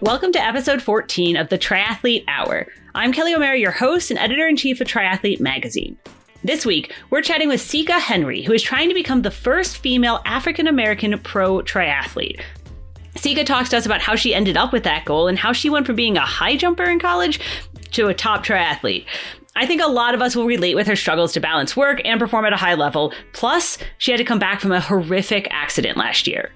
Welcome to episode 14 of the Triathlete Hour. I'm Kelly O'Mara, your host and editor in chief of Triathlete Magazine. This week, we're chatting with Sika Henry, who is trying to become the first female African American pro triathlete. Sika talks to us about how she ended up with that goal and how she went from being a high jumper in college to a top triathlete. I think a lot of us will relate with her struggles to balance work and perform at a high level. Plus, she had to come back from a horrific accident last year.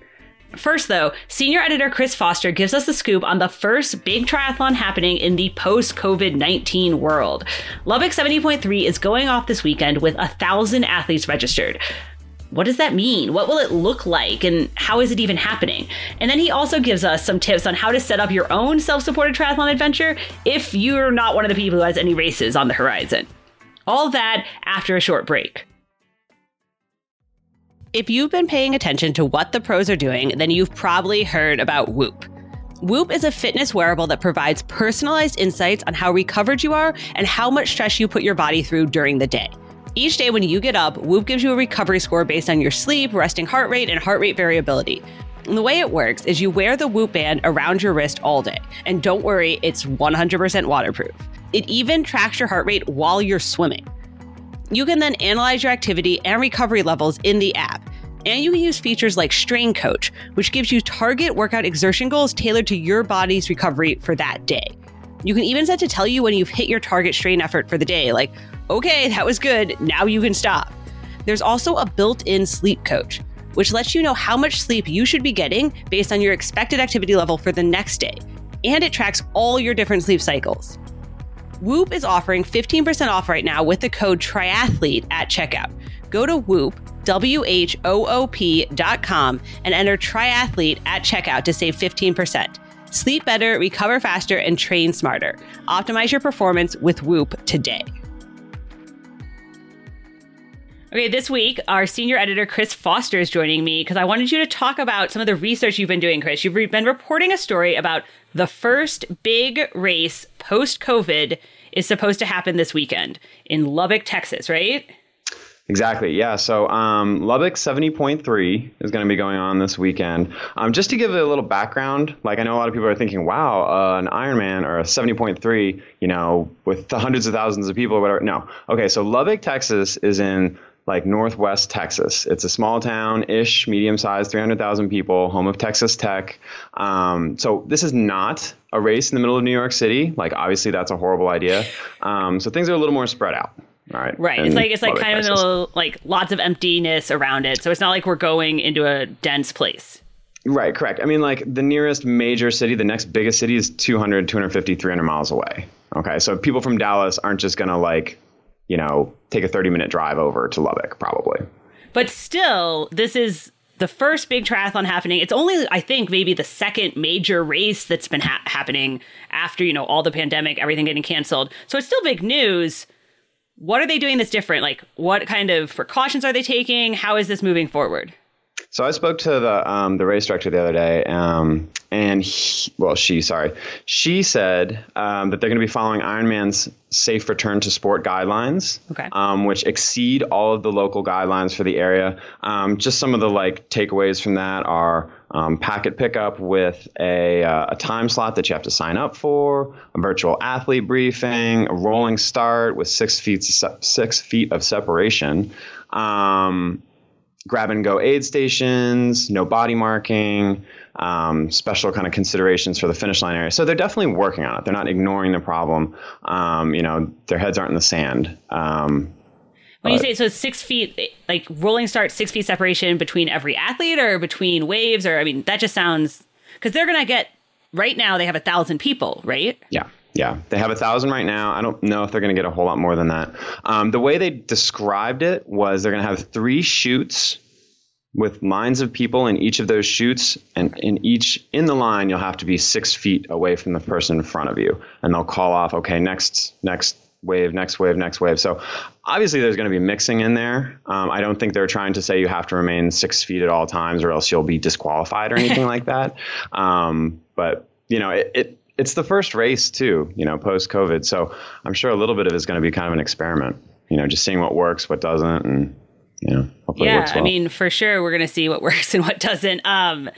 First, though, senior editor Chris Foster gives us the scoop on the first big triathlon happening in the post COVID 19 world. Lubbock 70.3 is going off this weekend with a thousand athletes registered. What does that mean? What will it look like? And how is it even happening? And then he also gives us some tips on how to set up your own self supported triathlon adventure if you're not one of the people who has any races on the horizon. All that after a short break. If you've been paying attention to what the pros are doing, then you've probably heard about Whoop. Whoop is a fitness wearable that provides personalized insights on how recovered you are and how much stress you put your body through during the day. Each day when you get up, Whoop gives you a recovery score based on your sleep, resting heart rate, and heart rate variability. And the way it works is you wear the Whoop band around your wrist all day. And don't worry, it's 100% waterproof. It even tracks your heart rate while you're swimming. You can then analyze your activity and recovery levels in the app. And you can use features like Strain Coach, which gives you target workout exertion goals tailored to your body's recovery for that day. You can even set to tell you when you've hit your target strain effort for the day, like, okay, that was good, now you can stop. There's also a built in sleep coach, which lets you know how much sleep you should be getting based on your expected activity level for the next day. And it tracks all your different sleep cycles. Whoop is offering 15% off right now with the code triathlete at checkout. Go to Whoop, W H O O P dot com and enter triathlete at checkout to save 15%. Sleep better, recover faster, and train smarter. Optimize your performance with Whoop today. Okay, this week, our senior editor, Chris Foster, is joining me because I wanted you to talk about some of the research you've been doing, Chris. You've been reporting a story about the first big race post COVID is supposed to happen this weekend in Lubbock, Texas, right? Exactly. Yeah. So um, Lubbock 70.3 is going to be going on this weekend. Um, just to give a little background, like I know a lot of people are thinking, wow, uh, an Ironman or a 70.3, you know, with the hundreds of thousands of people or whatever. No. Okay. So Lubbock, Texas is in like Northwest Texas. It's a small town ish, medium sized, 300,000 people, home of Texas Tech. Um, so this is not a race in the middle of New York City. Like, obviously, that's a horrible idea. Um, so things are a little more spread out. All right. Right. It's like it's like kind of little, like lots of emptiness around it. So it's not like we're going into a dense place. Right, correct. I mean, like the nearest major city, the next biggest city is 200, 250, 300 miles away. Okay. So people from Dallas aren't just going to like you know, take a 30 minute drive over to Lubbock, probably. But still, this is the first big triathlon happening. It's only, I think, maybe the second major race that's been ha- happening after, you know, all the pandemic, everything getting canceled. So it's still big news. What are they doing that's different? Like, what kind of precautions are they taking? How is this moving forward? So I spoke to the um, the race director the other day, um, and he, well, she sorry, she said um, that they're going to be following Ironman's safe return to sport guidelines, okay. Um, which exceed all of the local guidelines for the area. Um, just some of the like takeaways from that are. Um, packet pickup with a, uh, a time slot that you have to sign up for, a virtual athlete briefing, a rolling start with six feet six feet of separation, um, grab and go aid stations, no body marking, um, special kind of considerations for the finish line area. So they're definitely working on it. They're not ignoring the problem. Um, you know, their heads aren't in the sand. Um, when you say so, six feet, like rolling start, six feet separation between every athlete, or between waves, or I mean, that just sounds because they're gonna get right now. They have a thousand people, right? Yeah. Yeah, they have a thousand right now. I don't know if they're going to get a whole lot more than that. Um, the way they described it was they're going to have three chutes with lines of people in each of those chutes, and in each in the line, you'll have to be six feet away from the person in front of you, and they'll call off, okay, next, next wave, next wave, next wave. So obviously, there's going to be mixing in there. Um, I don't think they're trying to say you have to remain six feet at all times, or else you'll be disqualified or anything like that. Um, but you know, it, it it's the first race too, you know, post COVID. So I'm sure a little bit of it is going to be kind of an experiment, you know, just seeing what works, what doesn't, and you know, hopefully yeah, it works well. I mean, for sure, we're going to see what works and what doesn't. Um,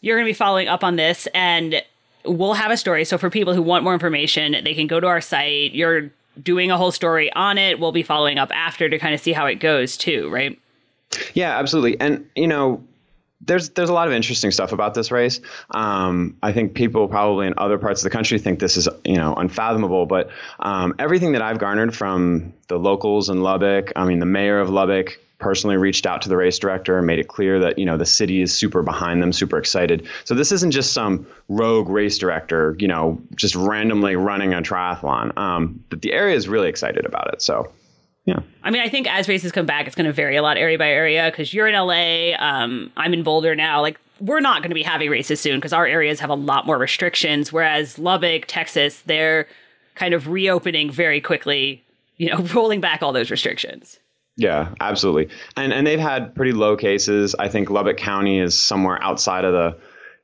you're going to be following up on this, and we'll have a story. So for people who want more information, they can go to our site. You're doing a whole story on it. We'll be following up after to kind of see how it goes too, right? Yeah, absolutely. And you know, there's there's a lot of interesting stuff about this race. Um, I think people probably in other parts of the country think this is you know unfathomable, but um, everything that I've garnered from the locals in Lubbock, I mean the mayor of Lubbock personally reached out to the race director and made it clear that you know the city is super behind them, super excited. So this isn't just some rogue race director, you know, just randomly running a triathlon. Um, but the area is really excited about it. So yeah. I mean, I think as races come back, it's going to vary a lot area by area because you're in LA. Um, I'm in Boulder now. Like, we're not going to be having races soon because our areas have a lot more restrictions. Whereas Lubbock, Texas, they're kind of reopening very quickly, you know, rolling back all those restrictions. Yeah, absolutely. And and they've had pretty low cases. I think Lubbock County is somewhere outside of the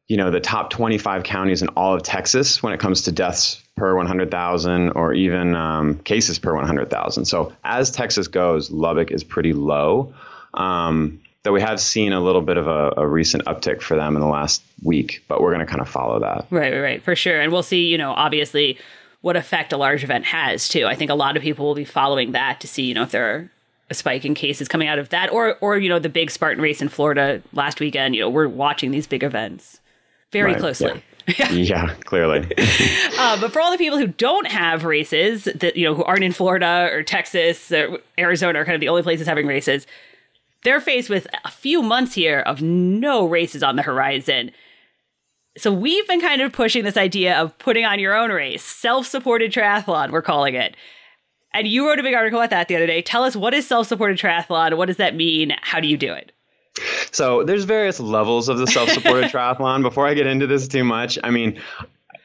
you know the top 25 counties in all of Texas when it comes to deaths per 100,000 or even um, cases per 100,000. So as Texas goes, Lubbock is pretty low. Um, though we have seen a little bit of a, a, recent uptick for them in the last week, but we're going to kind of follow that. Right, right, right, for sure. And we'll see, you know, obviously what effect a large event has too. I think a lot of people will be following that to see, you know, if there are a spike in cases coming out of that or or you know the big Spartan race in Florida last weekend, you know, we're watching these big events very right, closely. Yeah. yeah, clearly. uh, but for all the people who don't have races, that you know, who aren't in Florida or Texas, or Arizona, are kind of the only places having races. They're faced with a few months here of no races on the horizon. So we've been kind of pushing this idea of putting on your own race, self-supported triathlon, we're calling it. And you wrote a big article about that the other day. Tell us what is self-supported triathlon? What does that mean? How do you do it? So there's various levels of the self-supported triathlon. Before I get into this too much, I mean,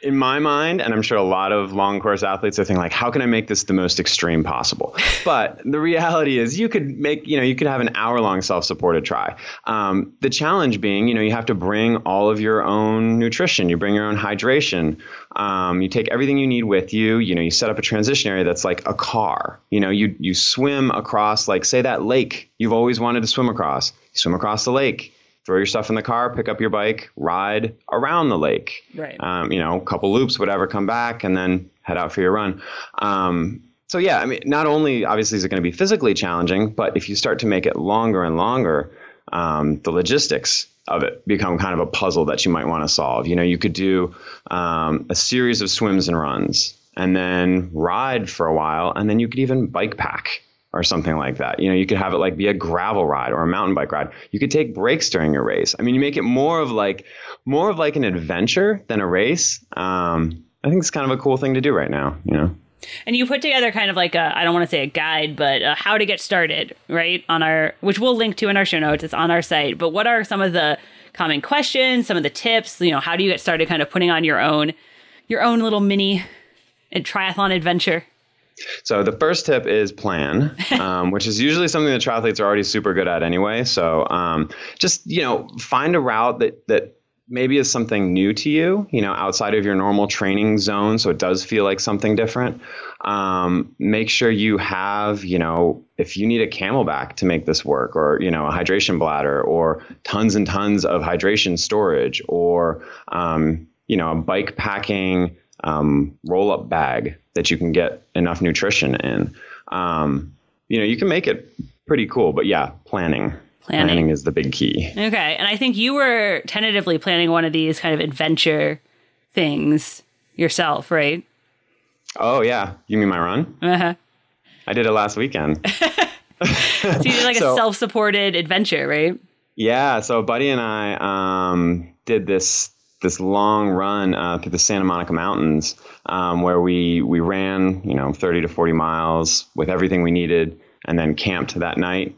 in my mind, and I'm sure a lot of long course athletes are thinking like, how can I make this the most extreme possible? But the reality is, you could make, you know, you could have an hour long self supported tri. Um, the challenge being, you know, you have to bring all of your own nutrition. You bring your own hydration. Um, you take everything you need with you. You know, you set up a transition area that's like a car. You know, you you swim across, like say that lake you've always wanted to swim across. You swim across the lake throw your stuff in the car, pick up your bike, ride around the lake. Right. Um, you know, a couple loops, whatever, come back, and then head out for your run. Um, so yeah, I mean, not only obviously is it going to be physically challenging, but if you start to make it longer and longer, um, the logistics of it become kind of a puzzle that you might want to solve. You know, you could do um, a series of swims and runs, and then ride for a while, and then you could even bike pack or something like that. You know, you could have it like be a gravel ride or a mountain bike ride. You could take breaks during your race. I mean, you make it more of like more of like an adventure than a race. Um, I think it's kind of a cool thing to do right now. You know. And you put together kind of like a I don't want to say a guide, but a how to get started, right? On our which we'll link to in our show notes. It's on our site. But what are some of the common questions, some of the tips? You know, how do you get started kind of putting on your own your own little mini triathlon adventure? So the first tip is plan, um, which is usually something that triathletes are already super good at anyway. So um, just you know find a route that that maybe is something new to you, you know, outside of your normal training zone, so it does feel like something different. Um, make sure you have, you know, if you need a CamelBak to make this work, or you know, a hydration bladder, or tons and tons of hydration storage, or um, you know, a bike packing um, roll up bag that you can get enough nutrition in. Um, you know, you can make it pretty cool, but yeah, planning. Planning. planning is the big key. Okay. And I think you were tentatively planning one of these kind of adventure things yourself, right? Oh, yeah. You mean my run? Uh-huh. I did it last weekend. so you did like so, a self supported adventure, right? Yeah. So, Buddy and I um, did this this long run uh, through the Santa Monica Mountains, um, where we we ran, you know, 30 to 40 miles with everything we needed, and then camped that night,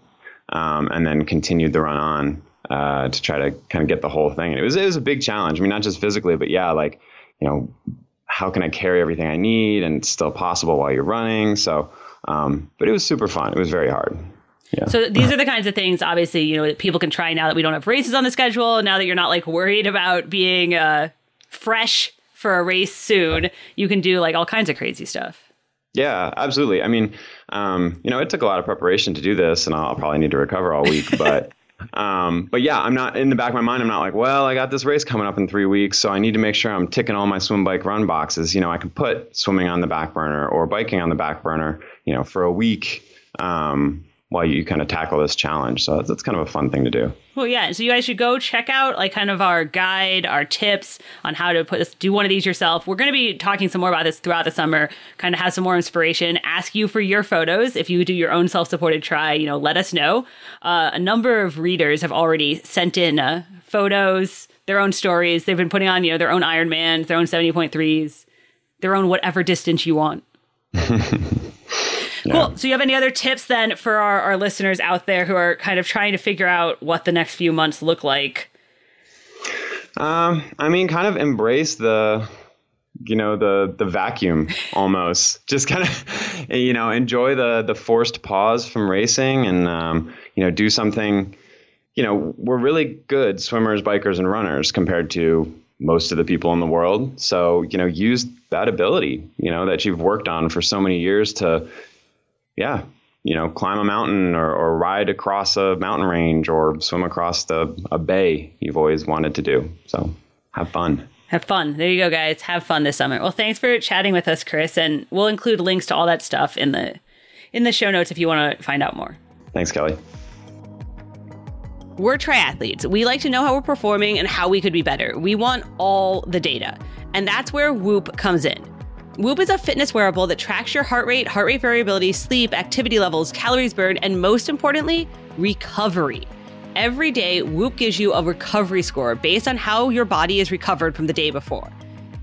um, and then continued the run on uh, to try to kind of get the whole thing. And it was it was a big challenge. I mean, not just physically, but yeah, like you know, how can I carry everything I need and still possible while you're running? So, um, but it was super fun. It was very hard. Yeah. So these are the kinds of things, obviously, you know, that people can try now that we don't have races on the schedule. Now that you're not like worried about being uh, fresh for a race soon, you can do like all kinds of crazy stuff. Yeah, absolutely. I mean, um, you know, it took a lot of preparation to do this, and I'll, I'll probably need to recover all week. But Um, but yeah, I'm not in the back of my mind. I'm not like, well, I got this race coming up in three weeks, so I need to make sure I'm ticking all my swim, bike, run boxes. You know, I can put swimming on the back burner or biking on the back burner. You know, for a week. Um, while you kind of tackle this challenge. So that's, kind of a fun thing to do. Well, yeah. So you guys should go check out like kind of our guide, our tips on how to put this, do one of these yourself. We're going to be talking some more about this throughout the summer, kind of have some more inspiration, ask you for your photos. If you do your own self-supported tri, you know, let us know. Uh, a number of readers have already sent in uh, photos, their own stories. They've been putting on, you know, their own Ironmans, their own 70.3s, their own whatever distance you want. Yeah. Cool. So, you have any other tips then for our, our listeners out there who are kind of trying to figure out what the next few months look like? Um, I mean, kind of embrace the, you know, the the vacuum almost. Just kind of, you know, enjoy the the forced pause from racing, and um, you know, do something. You know, we're really good swimmers, bikers, and runners compared to most of the people in the world. So, you know, use that ability, you know, that you've worked on for so many years to yeah, you know, climb a mountain or, or ride across a mountain range or swim across the, a bay you've always wanted to do. So have fun. Have fun. There you go, guys. Have fun this summer. Well, thanks for chatting with us, Chris, and we'll include links to all that stuff in the in the show notes if you want to find out more. Thanks, Kelly. We're triathletes. We like to know how we're performing and how we could be better. We want all the data. And that's where Whoop comes in. Whoop is a fitness wearable that tracks your heart rate, heart rate variability, sleep, activity levels, calories burned, and most importantly, recovery. Every day, Whoop gives you a recovery score based on how your body is recovered from the day before.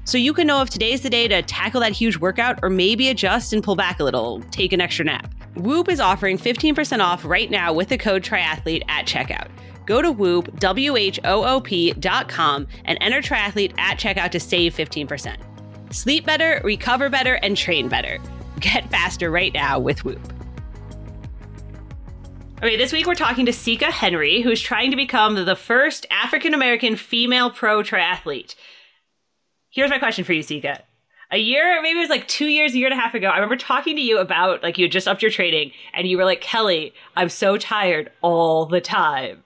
So you can know if today's the day to tackle that huge workout or maybe adjust and pull back a little, take an extra nap. Whoop is offering 15% off right now with the code triathlete at checkout. Go to Whoop, W-H-O-O-P dot com and enter triathlete at checkout to save 15%. Sleep better, recover better, and train better. Get faster right now with Whoop. Okay, this week we're talking to Sika Henry, who's trying to become the first African American female pro triathlete. Here's my question for you, Sika. A year, maybe it was like two years, a year and a half ago, I remember talking to you about like you had just upped your training and you were like, Kelly, I'm so tired all the time.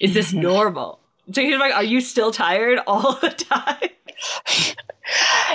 Is this normal? So here's like, are you still tired all the time?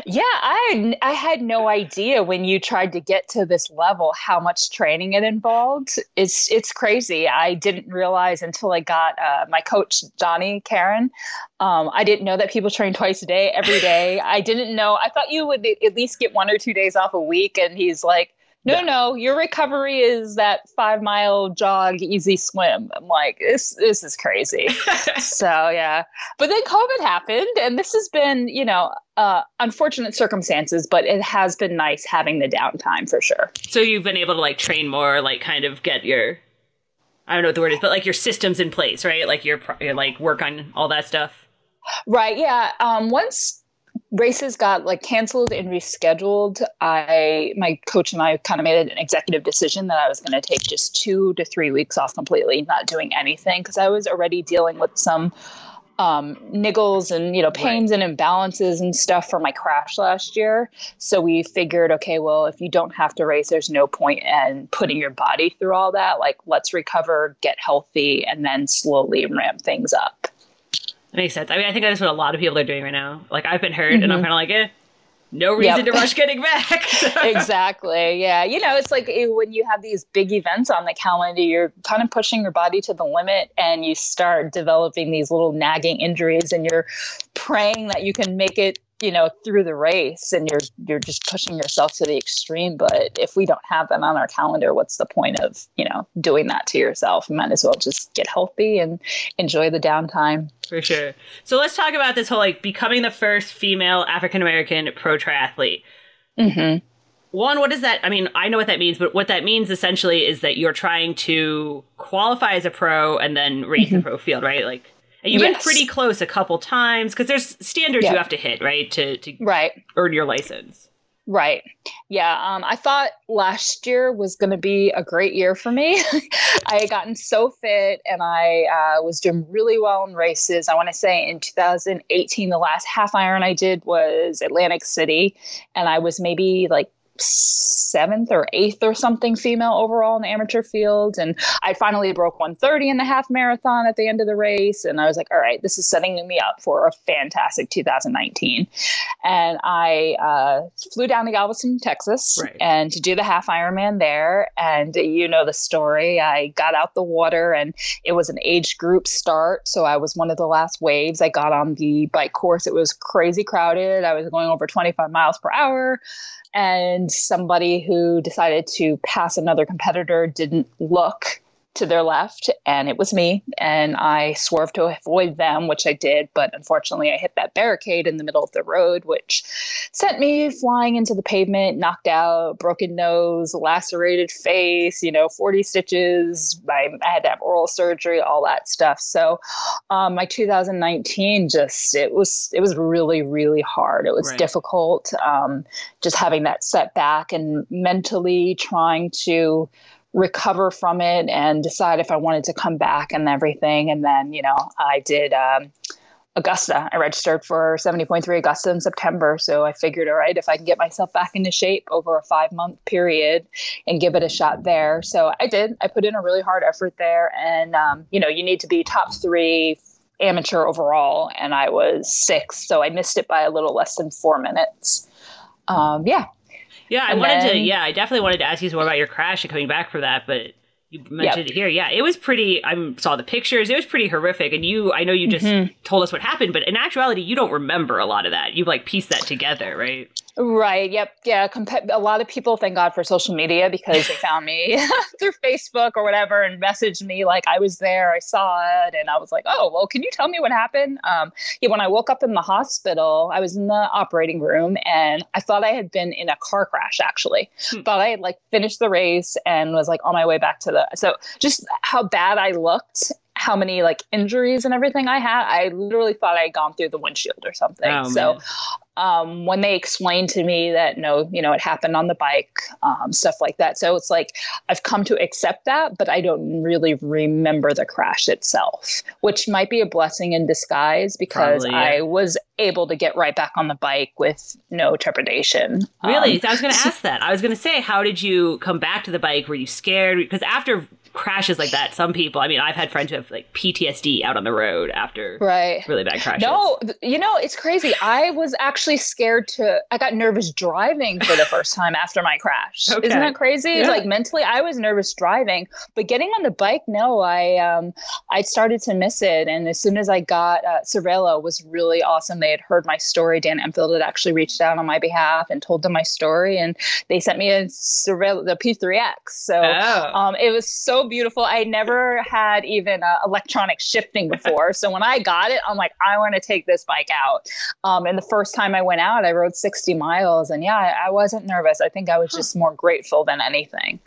yeah, I I had no idea when you tried to get to this level how much training it involved. It's it's crazy. I didn't realize until I got uh, my coach Johnny Karen. Um, I didn't know that people train twice a day, every day. I didn't know. I thought you would at least get one or two days off a week, and he's like no, yeah. no, your recovery is that five mile jog, easy swim. I'm like, this, this is crazy. so yeah, but then COVID happened, and this has been, you know, uh, unfortunate circumstances, but it has been nice having the downtime for sure. So you've been able to like train more, like kind of get your, I don't know what the word is, but like your systems in place, right? Like your, your like work on all that stuff. Right. Yeah. Um, once races got like canceled and rescheduled i my coach and i kind of made an executive decision that i was going to take just two to three weeks off completely not doing anything because i was already dealing with some um, niggles and you know pains right. and imbalances and stuff for my crash last year. So we figured okay well if you don't have to race there's no point in putting your body through all that. Like let's recover get healthy and then slowly ramp things up that makes sense. I mean, I think that's what a lot of people are doing right now. Like, I've been hurt, mm-hmm. and I'm mm-hmm. kind of like, eh, no reason yep. to rush getting back. exactly. Yeah. You know, it's like eh, when you have these big events on the calendar, you're kind of pushing your body to the limit and you start developing these little nagging injuries and you're praying that you can make it you know through the race and you're you're just pushing yourself to the extreme but if we don't have them on our calendar what's the point of you know doing that to yourself? You might as well just get healthy and enjoy the downtime. For sure. So let's talk about this whole like becoming the first female african american pro triathlete. Mm-hmm. one what does that i mean i know what that means but what that means essentially is that you're trying to qualify as a pro and then race mm-hmm. the pro field right? Like you've yes. been pretty close a couple times because there's standards you have to hit, right, to to right. earn your license. Right. Yeah. Um, I thought last year was going to be a great year for me. I had gotten so fit and I uh, was doing really well in races. I want to say in 2018, the last half iron I did was Atlantic City, and I was maybe like seventh or eighth or something female overall in the amateur field. And I finally broke 130 in the half marathon at the end of the race. And I was like, all right, this is setting me up for a fantastic 2019. And I uh, flew down to Galveston, Texas, right. and to do the half Ironman there. And you know the story. I got out the water and it was an age group start. So I was one of the last waves. I got on the bike course. It was crazy crowded. I was going over 25 miles per hour and somebody who decided to pass another competitor didn't look to their left and it was me and i swerved to avoid them which i did but unfortunately i hit that barricade in the middle of the road which sent me flying into the pavement knocked out broken nose lacerated face you know 40 stitches. I, I had to have oral surgery all that stuff. So um, my 2019 just it was it was really really hard. It was right. difficult um, just having that setback and mentally trying to recover from it and decide if I wanted to come back and everything. And then, you know, I did um, Augusta. I registered for 70.3 Augusta in September. So I figured, all right, if I can get myself back into shape over a five month period and give it a shot there. So I did. I put in a really hard effort there. And, um, you know, you need to be top three amateur overall. And I was six. So I missed it by a little less than four minutes. Um, yeah, yeah, I and wanted then, to. Yeah, I definitely wanted to ask you more about your crash and coming back from that, but you mentioned yep. it here. Yeah, it was pretty. I saw the pictures. It was pretty horrific. And you, I know you just mm-hmm. told us what happened, but in actuality, you don't remember a lot of that. You've like pieced that together, right? Right. Yep. Yeah. Compa- a lot of people thank God for social media because they found me through Facebook or whatever and messaged me like I was there, I saw it, and I was like, oh, well, can you tell me what happened? Um, yeah. When I woke up in the hospital, I was in the operating room and I thought I had been in a car crash. Actually, hmm. thought I had like finished the race and was like on my way back to the. So just how bad I looked how many like injuries and everything I had, I literally thought I had gone through the windshield or something. Oh, so um, when they explained to me that no, you know, it happened on the bike, um, stuff like that. So it's like I've come to accept that, but I don't really remember the crash itself, which might be a blessing in disguise because Probably, yeah. I was able to get right back on the bike with no trepidation. Really? Um, so I was going to ask that. I was going to say, how did you come back to the bike? Were you scared? Because after crashes like that, some people, I mean, I've had friends who have like PTSD out on the road after right. really bad crashes. No, you know, it's crazy. I was actually scared to, I got nervous driving for the first time after my crash. Okay. Isn't that crazy? Yeah. Like mentally, I was nervous driving, but getting on the bike, no, I, um, I started to miss it. And as soon as I got, uh, Cervelo was really awesome. They had heard my story. Dan Empfield had actually reached out on my behalf and told them my story. And they sent me a Cervelo, the P3X. So oh. um, it was so beautiful. I never had even uh, electronic shifting before. so when I got it, I'm like, I want to take this bike out. Um, and the first time I went out, I rode 60 miles. And yeah, I, I wasn't nervous. I think I was just more grateful than anything.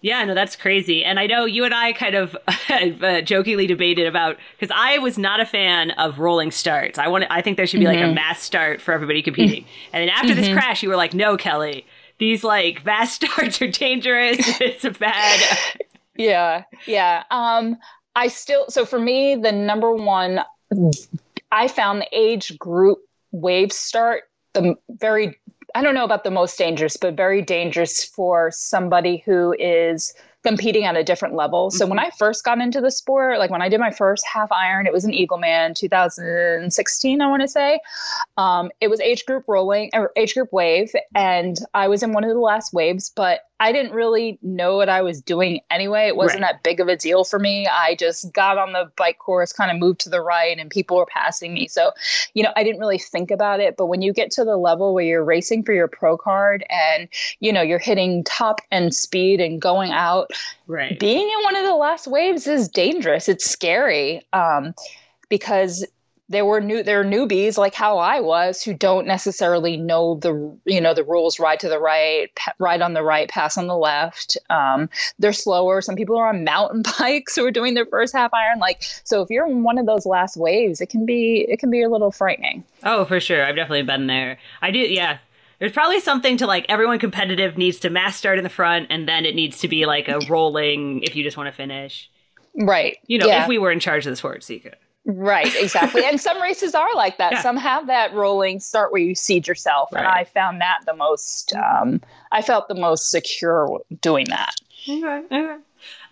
Yeah, no, that's crazy. And I know you and I kind of uh, jokingly debated about because I was not a fan of rolling starts. I want, I think there should be mm-hmm. like a mm-hmm. mass start for everybody competing. and then after mm-hmm. this crash, you were like, no, Kelly, these like mass starts are dangerous. it's a bad yeah yeah um i still so for me the number one i found the age group wave start the very i don't know about the most dangerous but very dangerous for somebody who is competing at a different level. So mm-hmm. when I first got into the sport, like when I did my first half iron, it was an Eagleman 2016, I want to say. Um, it was age group rolling or age group wave, and I was in one of the last waves, but I didn't really know what I was doing anyway. It wasn't right. that big of a deal for me. I just got on the bike course, kind of moved to the right, and people were passing me. So, you know, I didn't really think about it. But when you get to the level where you're racing for your pro card and, you know, you're hitting top end speed and going out, right. being in one of the last waves is dangerous. It's scary um, because there were new there are newbies like how I was who don't necessarily know the you know the rules ride to the right ride on the right pass on the left. Um, they're slower. Some people are on mountain bikes who are doing their first half iron. Like so if you're in one of those last waves it can be it can be a little frightening. Oh for sure. I've definitely been there. I do yeah. There's probably something to like everyone competitive needs to mass start in the front and then it needs to be like a rolling if you just want to finish. Right. You know yeah. if we were in charge of the sport Sika Right, exactly. and some races are like that. Yeah. Some have that rolling start where you seed yourself. Right. And I found that the most, um, I felt the most secure doing that. Okay. okay.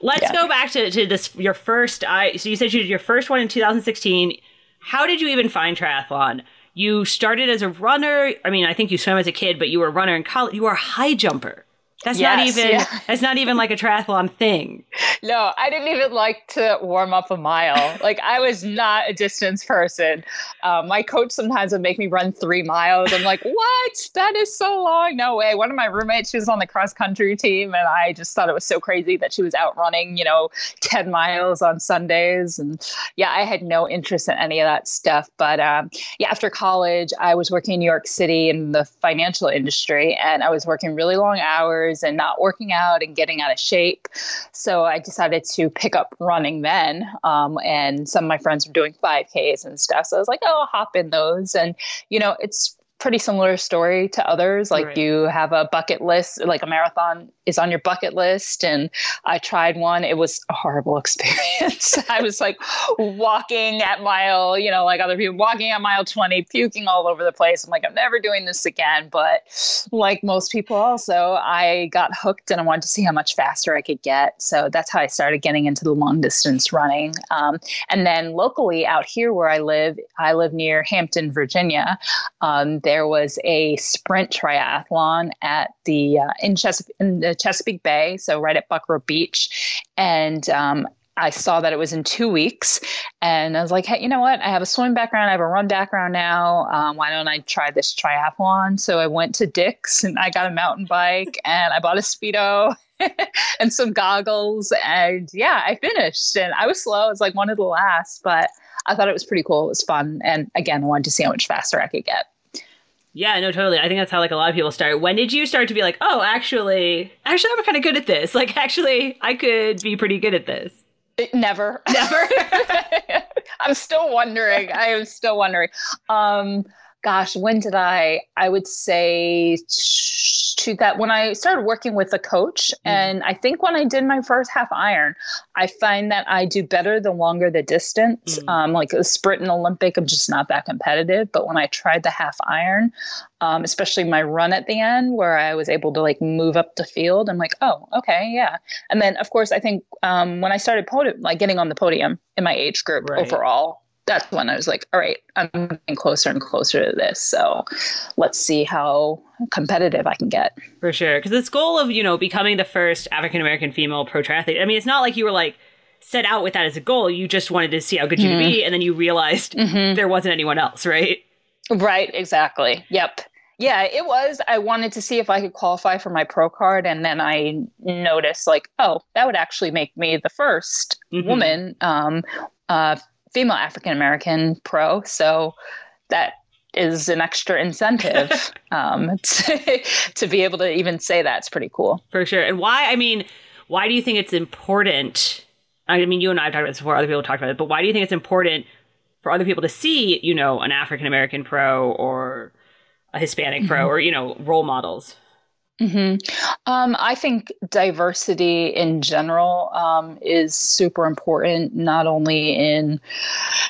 Let's yeah. go back to, to this, your first, I, so you said you did your first one in 2016. How did you even find triathlon? You started as a runner. I mean, I think you swam as a kid, but you were a runner in college. You were a high jumper. That's yes, not even yeah. that's not even like a triathlon thing. No, I didn't even like to warm up a mile. like I was not a distance person. Um, my coach sometimes would make me run three miles. I'm like, what? That is so long. No way. One of my roommates, she was on the cross country team, and I just thought it was so crazy that she was out running, you know, 10 miles on Sundays. And yeah, I had no interest in any of that stuff. But um, yeah, after college, I was working in New York City in the financial industry, and I was working really long hours hours and not working out and getting out of shape. So I decided to pick up running then. Um, and some of my friends were doing 5Ks and stuff. So I was like, oh, I'll hop in those. And, you know, it's pretty similar story to others. Like right. you have a bucket list, like a marathon is on your bucket list. And I tried one. It was a horrible experience. I was like walking at mile, you know, like other people walking at mile 20, puking all over the place. I'm like, I'm never doing this again. But like most people also, I got hooked and I wanted to see how much faster I could get. So that's how I started getting into the long distance running. Um, and then locally out here where I live, I live near Hampton, Virginia. Um, there was a sprint triathlon at the uh, in, in the Chesapeake Bay, so right at Buckroe Beach, and um, I saw that it was in two weeks, and I was like, hey, you know what? I have a swim background, I have a run background now. Um, why don't I try this triathlon? So I went to Dick's and I got a mountain bike and I bought a speedo. and some goggles and yeah i finished and i was slow it was like one of the last but i thought it was pretty cool it was fun and again i wanted to see how much faster i could get yeah, no, totally. I think that's how like a lot of people start. When did you start to be like, oh, actually, actually, I'm kind of good at this. Like, actually, I could be pretty good at this. It, never, never. I'm still wondering. I am still wondering. Um, gosh, when did I? I would say to that when I started working with a coach, mm. and I think when I did my first half iron, I find that I do better the longer the distance. Mm. Um, like a sprint and Olympic, I'm just not that competitive. But when I tried the half iron, um, especially my run at the end, where I was able to like move up the field, I'm like, oh, okay, yeah. And then of course, I think um, when I started podium, like getting on the podium in my age group right. overall, that's when I was like, all right, I'm getting closer and closer to this. So let's see how competitive I can get. For sure. Because this goal of, you know, becoming the first African American female pro triathlete, I mean, it's not like you were like, set out with that as a goal. You just wanted to see how good you could be. Mm-hmm. And then you realized mm-hmm. there wasn't anyone else, right? Right, exactly. Yep. Yeah, it was. I wanted to see if I could qualify for my pro card. And then I noticed, like, oh, that would actually make me the 1st mm-hmm. woman um, uh, female African American pro. So that is an extra incentive um, to, to be able to even say that's pretty cool. For sure. And why, I mean, why do you think it's important? I mean, you and I have talked about this before, other people talked about it, but why do you think it's important for other people to see, you know, an African American pro or a Hispanic mm-hmm. pro or, you know, role models? Mm-hmm. Um, I think diversity in general um, is super important, not only in,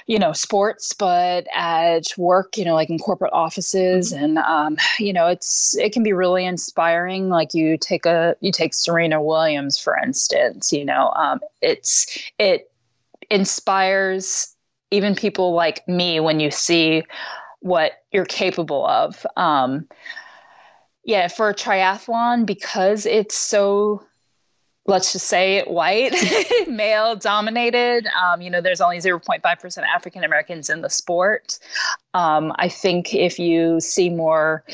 you know, sports, but at work. You know, like in corporate offices, mm-hmm. and um, you know, it's it can be really inspiring. Like you take a you take Serena Williams for instance. You know, um, it's it inspires even people like me when you see what you're capable of. Yeah, for triathlon, because it's so let's just say it white, male dominated. Um, you know, there's only 0.5% African Americans in the sport. Um, I think if you see more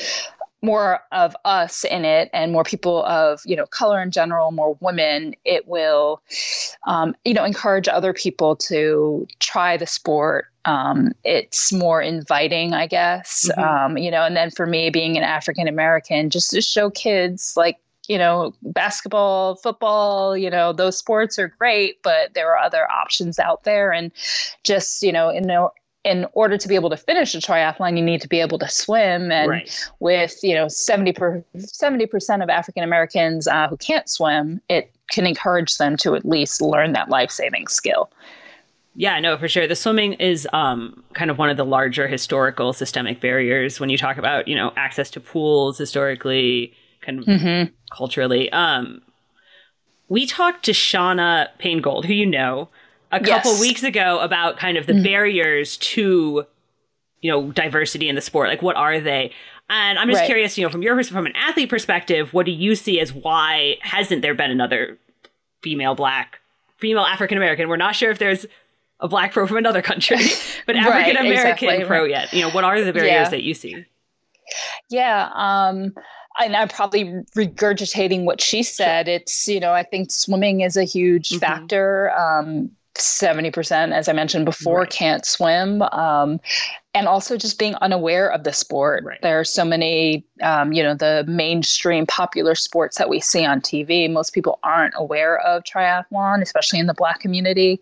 more of us in it and more people of you know color in general more women it will um, you know encourage other people to try the sport um, it's more inviting i guess mm-hmm. um, you know and then for me being an african american just to show kids like you know basketball football you know those sports are great but there are other options out there and just you know in in order to be able to finish a triathlon, you need to be able to swim. And right. with you know 70 percent of African Americans uh, who can't swim, it can encourage them to at least learn that life saving skill. Yeah, no, for sure. The swimming is um, kind of one of the larger historical systemic barriers when you talk about, you know, access to pools historically, kind of mm-hmm. culturally. Um, we talked to Shauna Payne-Gold, who you know, a couple yes. weeks ago about kind of the mm-hmm. barriers to, you know, diversity in the sport. Like, what are they? And I'm just right. curious, you know, from your from an athlete perspective, what do you see as why hasn't there been another female black, female African American? We're not sure if there's a black pro from another country, but African American right, exactly, pro yet. You know, what are the barriers yeah. that you see? Yeah. Um, and I'm probably regurgitating what she said. Sure. It's, you know, I think swimming is a huge mm-hmm. factor. Um, 70%, as I mentioned before, right. can't swim. Um, and also just being unaware of the sport. Right. There are so many, um, you know, the mainstream popular sports that we see on TV. Most people aren't aware of triathlon, especially in the Black community.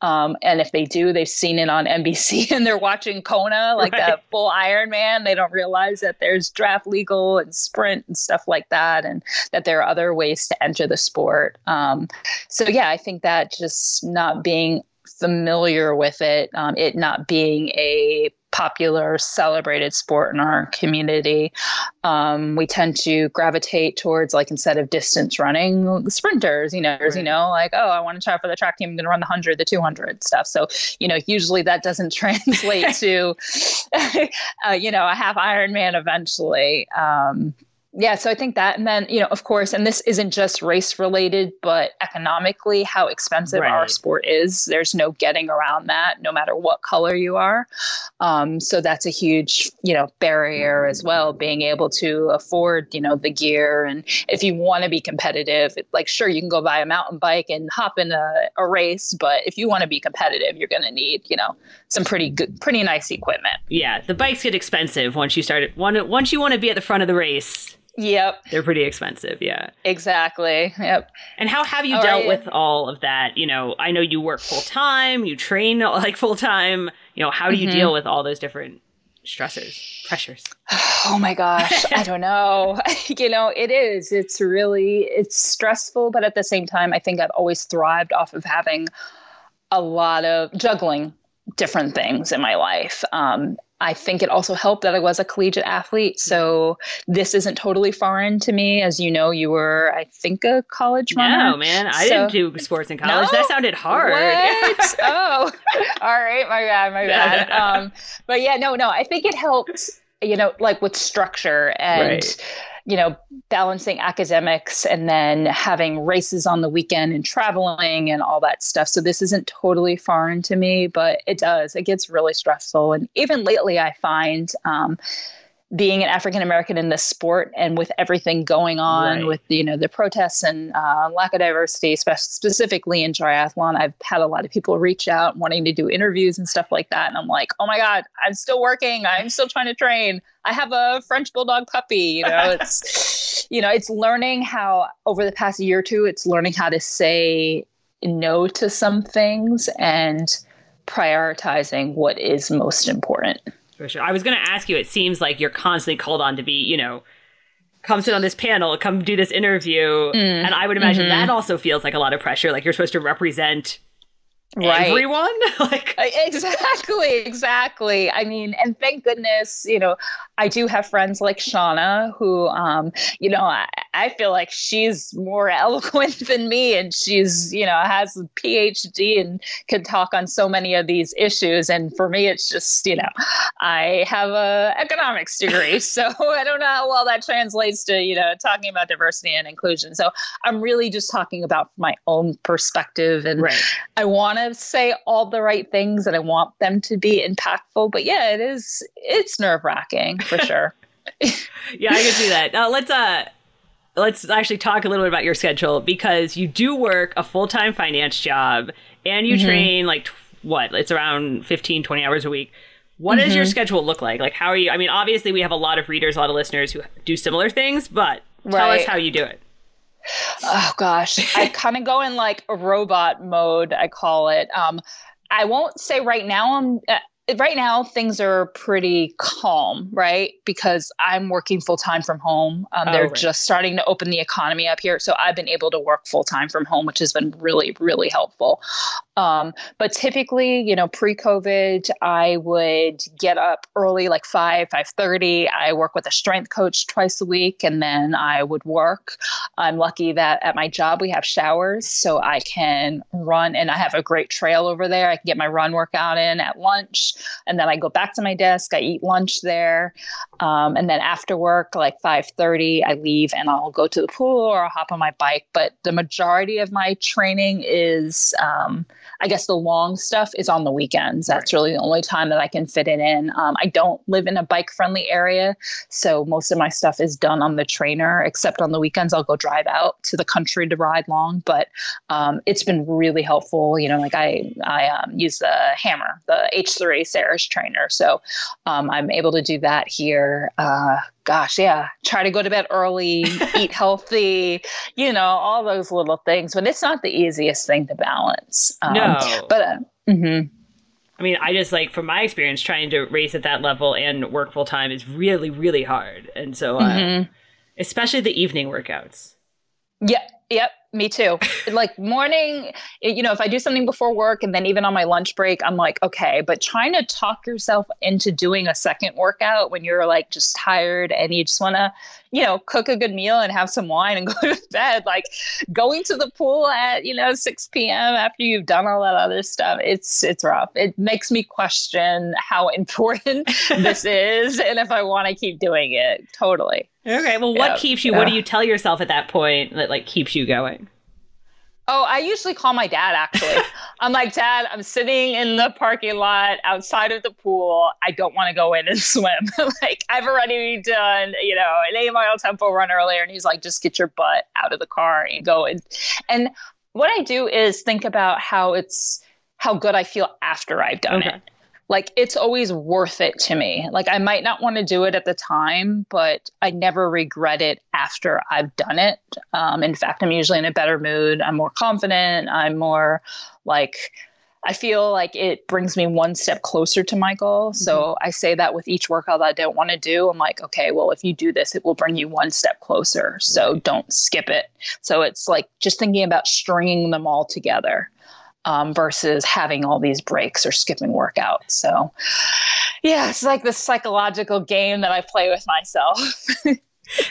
Um, and if they do, they've seen it on NBC and they're watching Kona, like right. that full Ironman. They don't realize that there's draft legal and sprint and stuff like that, and that there are other ways to enter the sport. Um, so, yeah, I think that just not being familiar with it, um, it not being a popular, celebrated sport in our community. Um, we tend to gravitate towards, like, instead of distance running, sprinters, you know, right. you know, like, oh, I want to try for the track team, I'm going to run the 100, the 200 stuff. So, you know, usually that doesn't translate to, uh, you know, a half Ironman eventually. Um, yeah, so I think that, and then you know, of course, and this isn't just race related, but economically, how expensive right. our sport is. There's no getting around that, no matter what color you are. Um, so that's a huge, you know, barrier as well. Being able to afford, you know, the gear, and if you want to be competitive, like sure, you can go buy a mountain bike and hop in a, a race, but if you want to be competitive, you're going to need, you know, some pretty good, pretty nice equipment. Yeah, the bikes get expensive once you start. It, once you want to be at the front of the race Yep. They're pretty expensive, yeah. Exactly. Yep. And how have you all dealt right. with all of that? You know, I know you work full time, you train like full time. You know, how do you mm-hmm. deal with all those different stressors, pressures? Oh my gosh, I don't know. you know, it is. It's really it's stressful, but at the same time, I think I've always thrived off of having a lot of juggling different things in my life. Um, I think it also helped that I was a collegiate athlete. So this isn't totally foreign to me. As you know, you were, I think, a college runner. No, man. I so, didn't do sports in college. No? That sounded hard. What? oh, all right. My bad. My bad. Um, but yeah, no, no. I think it helped, you know, like with structure and. Right you know, balancing academics and then having races on the weekend and traveling and all that stuff. So this isn't totally foreign to me, but it does. It gets really stressful. And even lately, I find um, being an African American in this sport and with everything going on right. with you know the protests and uh, lack of diversity, specifically in triathlon, I've had a lot of people reach out wanting to do interviews and stuff like that, and I'm like, oh my god, I'm still working, I'm still trying to train. I have a French bulldog puppy. You know, it's you know, it's learning how over the past year or two, it's learning how to say no to some things and prioritizing what is most important. For sure. I was going to ask you, it seems like you're constantly called on to be, you know, come sit on this panel, come do this interview. Mm. And I would imagine mm-hmm. that also feels like a lot of pressure. Like you're supposed to represent right. everyone. like exactly, exactly. I mean, and thank goodness, you know, I do have friends like Shauna who, um, you know, I, I feel like she's more eloquent than me, and she's, you know, has a PhD and can talk on so many of these issues. And for me, it's just, you know, I have a economics degree, so I don't know how well that translates to, you know, talking about diversity and inclusion. So I'm really just talking about my own perspective, and right. I want to say all the right things, and I want them to be impactful. But yeah, it is, it's nerve wracking for sure. yeah, I can see that. Now let's uh let's actually talk a little bit about your schedule because you do work a full-time finance job and you mm-hmm. train like what? It's around 15 20 hours a week. What mm-hmm. does your mm-hmm. schedule look like? Like how are you I mean obviously we have a lot of readers, a lot of listeners who do similar things, but tell us how you do it. Oh gosh, I kind of go in like robot mode, I call it. Um I won't say right now I'm right now things are pretty calm, right? Because I'm working full time from home. Um, they're oh, right. just starting to open the economy up here, so I've been able to work full time from home, which has been really, really helpful. Um, but typically, you know, pre-COVID, I would get up early, like five, five thirty. I work with a strength coach twice a week, and then I would work. I'm lucky that at my job we have showers, so I can run, and I have a great trail over there. I can get my run workout in at lunch, and then I go back to my desk. I eat lunch there, um, and then after work, like five thirty, I leave and I'll go to the pool or I'll hop on my bike. But the majority of my training is um, I guess the long stuff is on the weekends. That's right. really the only time that I can fit it in. Um, I don't live in a bike friendly area, so most of my stuff is done on the trainer, except on the weekends I'll go drive out to the country to ride long. But um, it's been really helpful. You know, like I, I um, use the hammer, the H3 trainer. So um, I'm able to do that here. Uh, gosh, yeah, try to go to bed early, eat healthy, you know, all those little things. But it's not the easiest thing to balance. Um, no. But, uh, mm-hmm. I mean, I just like from my experience trying to race at that level and work full time is really, really hard. And so, uh, mm-hmm. especially the evening workouts. Yep. Yep me too. like morning, you know, if I do something before work and then even on my lunch break, I'm like, okay, but trying to talk yourself into doing a second workout when you're like just tired and you just want to, you know, cook a good meal and have some wine and go to bed, like going to the pool at, you know, 6 p.m. after you've done all that other stuff, it's it's rough. It makes me question how important this is and if I want to keep doing it. Totally. Okay. Well, what yeah. keeps you? Yeah. What do you tell yourself at that point that like keeps you going? Oh, I usually call my dad actually. I'm like, Dad, I'm sitting in the parking lot outside of the pool. I don't want to go in and swim. like, I've already done, you know, an eight mile tempo run earlier. And he's like, just get your butt out of the car and go. And, and what I do is think about how it's, how good I feel after I've done okay. it like it's always worth it to me. Like I might not want to do it at the time, but I never regret it after I've done it. Um, in fact, I'm usually in a better mood. I'm more confident. I'm more like, I feel like it brings me one step closer to my goal. Mm-hmm. So I say that with each workout that I don't want to do. I'm like, okay, well, if you do this, it will bring you one step closer. So right. don't skip it. So it's like just thinking about stringing them all together um, versus having all these breaks or skipping workouts. So, yeah, it's like this psychological game that I play with myself.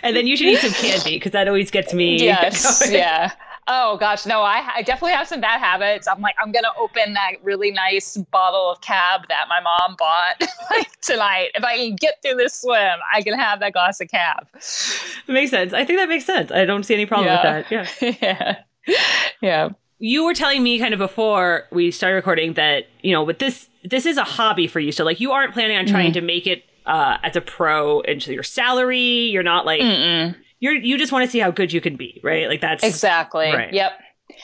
and then you should eat some candy because that always gets me. Yes, yeah. Oh gosh, no, I, I definitely have some bad habits. I'm like, I'm gonna open that really nice bottle of cab that my mom bought like tonight. If I can get through this swim, I can have that glass of cab. It makes sense. I think that makes sense. I don't see any problem yeah. with that. Yeah. yeah. Yeah you were telling me kind of before we started recording that you know, but this this is a hobby for you. So like, you aren't planning on trying mm-hmm. to make it uh, as a pro into your salary. You're not like Mm-mm. you're you just want to see how good you can be, right? Like that's exactly. Right. Yep.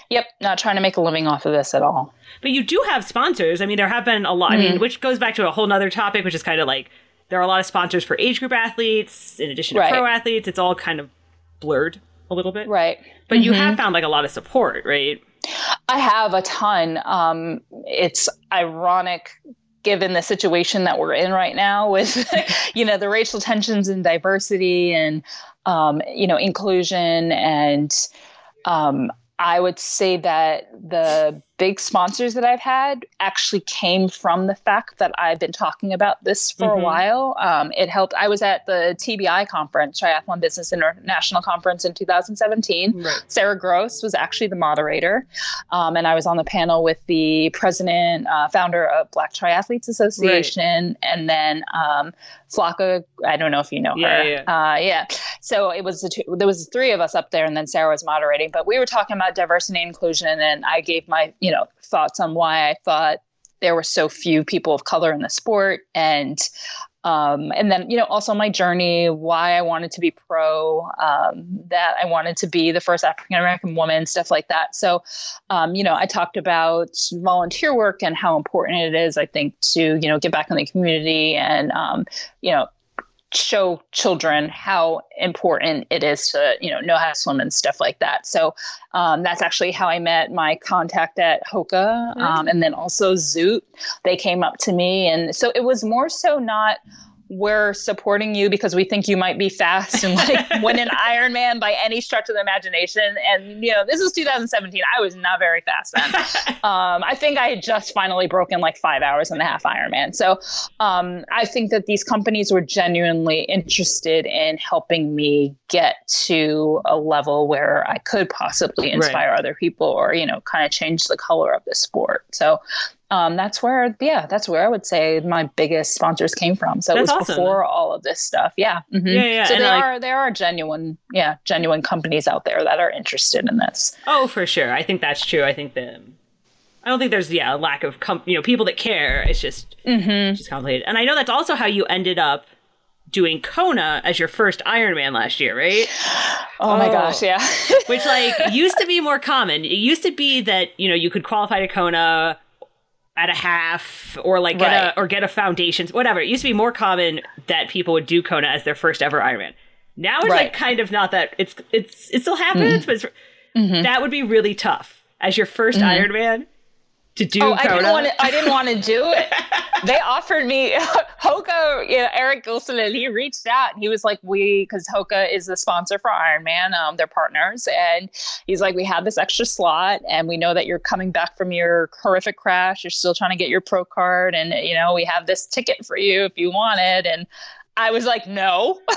Yep, not trying to make a living off of this at all. But you do have sponsors. I mean, there have been a lot. Mm. I mean, mm-hmm. which goes back to a whole nother topic, which is kind of like there are a lot of sponsors for age group athletes in addition to right. pro athletes. It's all kind of blurred a little bit. Right. But mm-hmm. you have found like a lot of support, right? I have a ton. Um, it's ironic given the situation that we're in right now with you know the racial tensions and diversity and um, you know inclusion and um, I would say that the big sponsors that I've had actually came from the fact that I've been talking about this for mm-hmm. a while. Um, it helped. I was at the TBI conference, Triathlon Business International Conference in 2017. Right. Sarah Gross was actually the moderator. Um, and I was on the panel with the president, uh, founder of Black Triathletes Association, right. and then um, Flocka. I don't know if you know yeah, her. Yeah. Uh, yeah. So it was the two, there was three of us up there, and then Sarah was moderating. But we were talking about diversity and inclusion, and I gave my you know thoughts on why I thought there were so few people of color in the sport, and um, and then you know also my journey, why I wanted to be pro, um, that I wanted to be the first African American woman, stuff like that. So, um, you know, I talked about volunteer work and how important it is, I think, to you know get back in the community and um, you know show children how important it is to you know know how to swim and stuff like that. So um, that's actually how i met my contact at hoka um, and then also zoot. They came up to me and so it was more so not we're supporting you because we think you might be fast and like win an Ironman by any stretch of the imagination. And you know, this is 2017. I was not very fast then. um, I think I had just finally broken like five hours and a half Ironman. So um, I think that these companies were genuinely interested in helping me get to a level where I could possibly inspire right. other people or you know, kind of change the color of the sport. So um, that's where yeah that's where i would say my biggest sponsors came from so that's it was awesome. before all of this stuff yeah mm-hmm. yeah yeah so and there like, are there are genuine yeah genuine companies out there that are interested in this oh for sure i think that's true i think the I don't think there's yeah a lack of com- you know people that care. It's just mm-hmm. just complicated. And I know that's also how you ended up doing Kona as your first Ironman last year, right? Oh, oh my gosh, yeah. which like used to be more common. It used to be that you know you could qualify to Kona at a half or like get right. a or get a foundation, whatever. It used to be more common that people would do Kona as their first ever Ironman. Now it's right. like kind of not that it's it's it still happens, mm-hmm. but mm-hmm. that would be really tough as your 1st mm-hmm. Ironman to do. Oh, I didn't want to. I didn't want to do it. they offered me Hoka. You know, Eric Gilson, and he reached out and he was like, "We, because Hoka is the sponsor for Ironman. Um, they're partners, and he's like, we have this extra slot, and we know that you're coming back from your horrific crash. You're still trying to get your pro card, and you know, we have this ticket for you if you want it, and." I was like, no.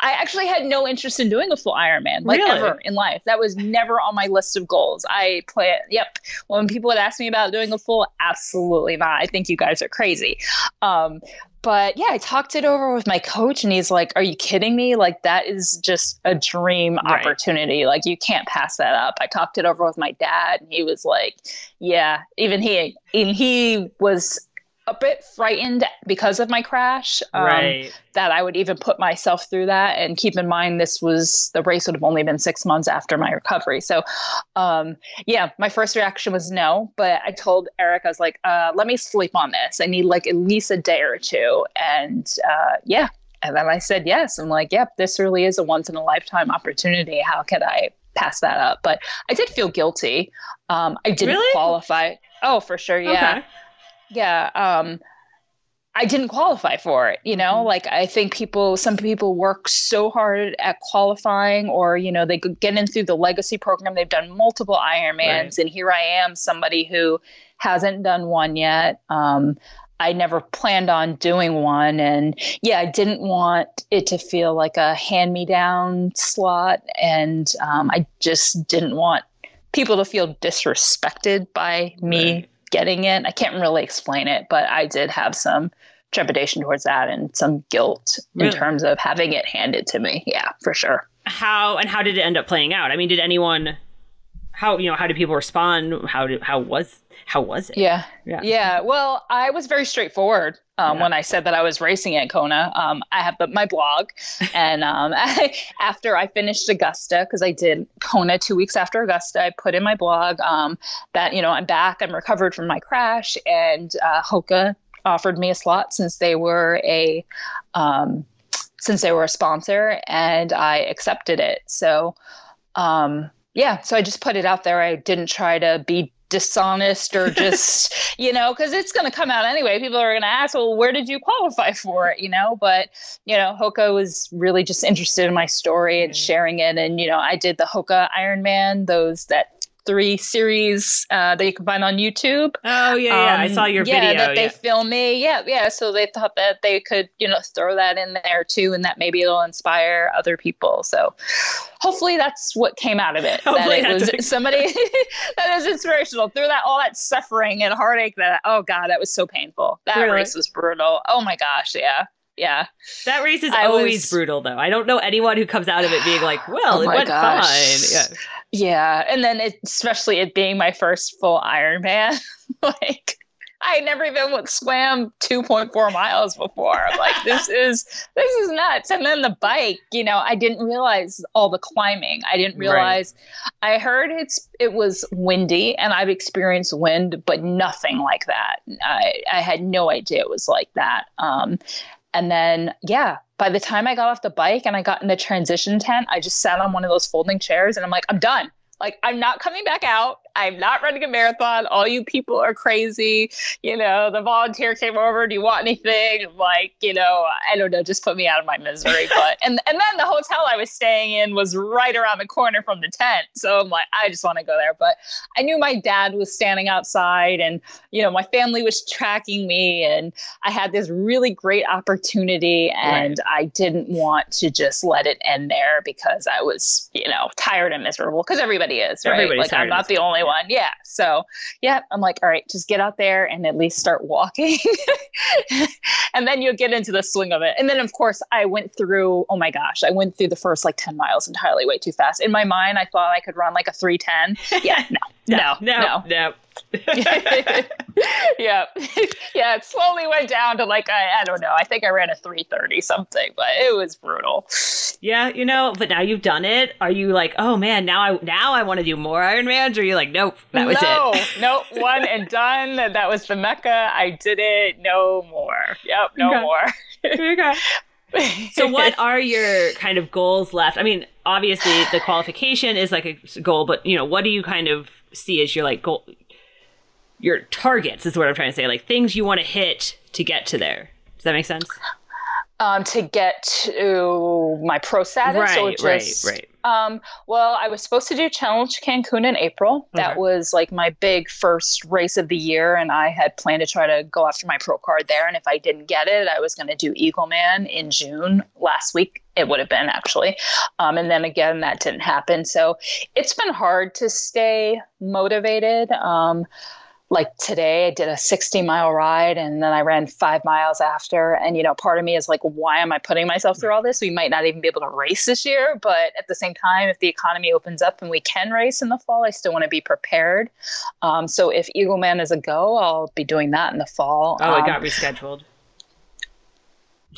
I actually had no interest in doing a full Ironman, like really? ever in life. That was never on my list of goals. I play it. Yep. When people would ask me about doing a full, absolutely not. I think you guys are crazy. Um, but yeah, I talked it over with my coach, and he's like, "Are you kidding me? Like that is just a dream right. opportunity. Like you can't pass that up." I talked it over with my dad, and he was like, "Yeah." Even he, even he was a bit frightened because of my crash um, right. that I would even put myself through that. And keep in mind, this was the race would have only been six months after my recovery. So, um, yeah, my first reaction was no. But I told Eric, I was like, uh, let me sleep on this. I need like at least a day or two. And uh, yeah. And then I said yes. I'm like, yep, this really is a once in a lifetime opportunity. How could I pass that up? But I did feel guilty. Um, I didn't really? qualify. Oh, for sure. Yeah. Okay yeah um I didn't qualify for it, you know? Mm-hmm. Like I think people some people work so hard at qualifying or, you know, they get in through the legacy program. They've done multiple Ironmans right. and here I am, somebody who hasn't done one yet. Um, I never planned on doing one and yeah, I didn't want it to feel like a hand me down slot and um, I just didn't want people to feel disrespected by me right getting it. I can't really explain it, but I did have some trepidation towards that and some guilt really? in terms of having it handed to me. Yeah, for sure. How and how did it end up playing out? I mean, did anyone how you know how did people respond? How did how was how was it? Yeah, yeah, yeah. Well, I was very straightforward um, yeah. when I said that I was racing at Kona. Um, I have my blog, and um, I, after I finished Augusta, because I did Kona two weeks after Augusta, I put in my blog um, that you know I'm back, I'm recovered from my crash, and uh, Hoka offered me a slot since they were a um, since they were a sponsor, and I accepted it. So. Um, yeah, so I just put it out there. I didn't try to be dishonest or just you know because it's going to come out anyway. People are going to ask well where did you qualify for it? You know but you know hoka was really just interested in my story and mm-hmm. sharing it. And you know i did the hoka ironman those that three series uh, that you can find on YouTube. Oh yeah, yeah. Um, I saw your yeah, video. That they yeah. film me. Yeah, yeah. So they thought that they could, you know, throw that in there too, and that maybe it'll inspire other people. So hopefully that's what came out of it. Hopefully that it was somebody that is inspirational through that all that suffering and heartache. That oh god, that was so painful. That really? race was brutal. Oh my gosh, yeah yeah. That race is I always was, brutal, though. I don't know anyone who comes out of it being like, "Well, oh it went gosh. fine." Yeah. Yeah, and then it, especially it being my first full Ironman, like I never even swam 2.4 miles before. like this is this is nuts. And then the bike, you know, I didn't realize all the climbing. I didn't realize. Right. I heard it's it was windy, and I've experienced wind, but nothing like that. I I had no idea it was like that. Um, and then yeah, by the time I got off the bike and I got in the transition tent, I just sat on one of those folding chairs and I'm like, I'm done. Like, I'm not coming back out. I'm not running a marathon. All you people are crazy. You know, the volunteer came over. Do you want anything? like, you know, I don't know, just put me out of my misery. But and and then the hotel I was staying in was right around the corner from the tent. So I'm like, I just want to go there. But I knew my dad was standing outside and, you know, my family was tracking me and I had this really great opportunity and right. I didn't want to just let it end there because I was, you know, tired and miserable because everybody is, right? Everybody's like I'm not the only one. Yeah. So, yeah, I'm like, all right, just get out there and at least start walking. and then you'll get into the swing of it. And then, of course, I went through, oh my gosh, I went through the first like 10 miles entirely way too fast. In my mind, I thought I could run like a 310. Yeah, no, no, no, no. no. yeah, yeah. It slowly went down to like I, I don't know. I think I ran a three thirty something, but it was brutal. Yeah, you know. But now you've done it. Are you like, oh man, now I now I want to do more Ironmans? Or are you like, nope, that was no, it? nope, one and done. That was the mecca. I did it. No more. Yep, no okay. more. okay. so what are your kind of goals left? I mean, obviously the qualification is like a goal, but you know, what do you kind of see as your like goal your targets is what I'm trying to say, like things you want to hit to get to there. Does that make sense? Um, to get to my pro status, right, just, right, right. Um, well, I was supposed to do Challenge Cancun in April. That was like my big first race of the year, and I had planned to try to go after my pro card there. And if I didn't get it, I was going to do Eagleman in June last week. It would have been actually, um, and then again that didn't happen. So it's been hard to stay motivated. Um, like today i did a 60 mile ride and then i ran five miles after. And you know part of me is like why am i putting myself through all this? We might not even be able to race this year but at the same time if the economy opens up and we can race in the fall i still want to be prepared. Um, so if eagleman is a go i'll be doing that in the fall. Oh it got um, rescheduled.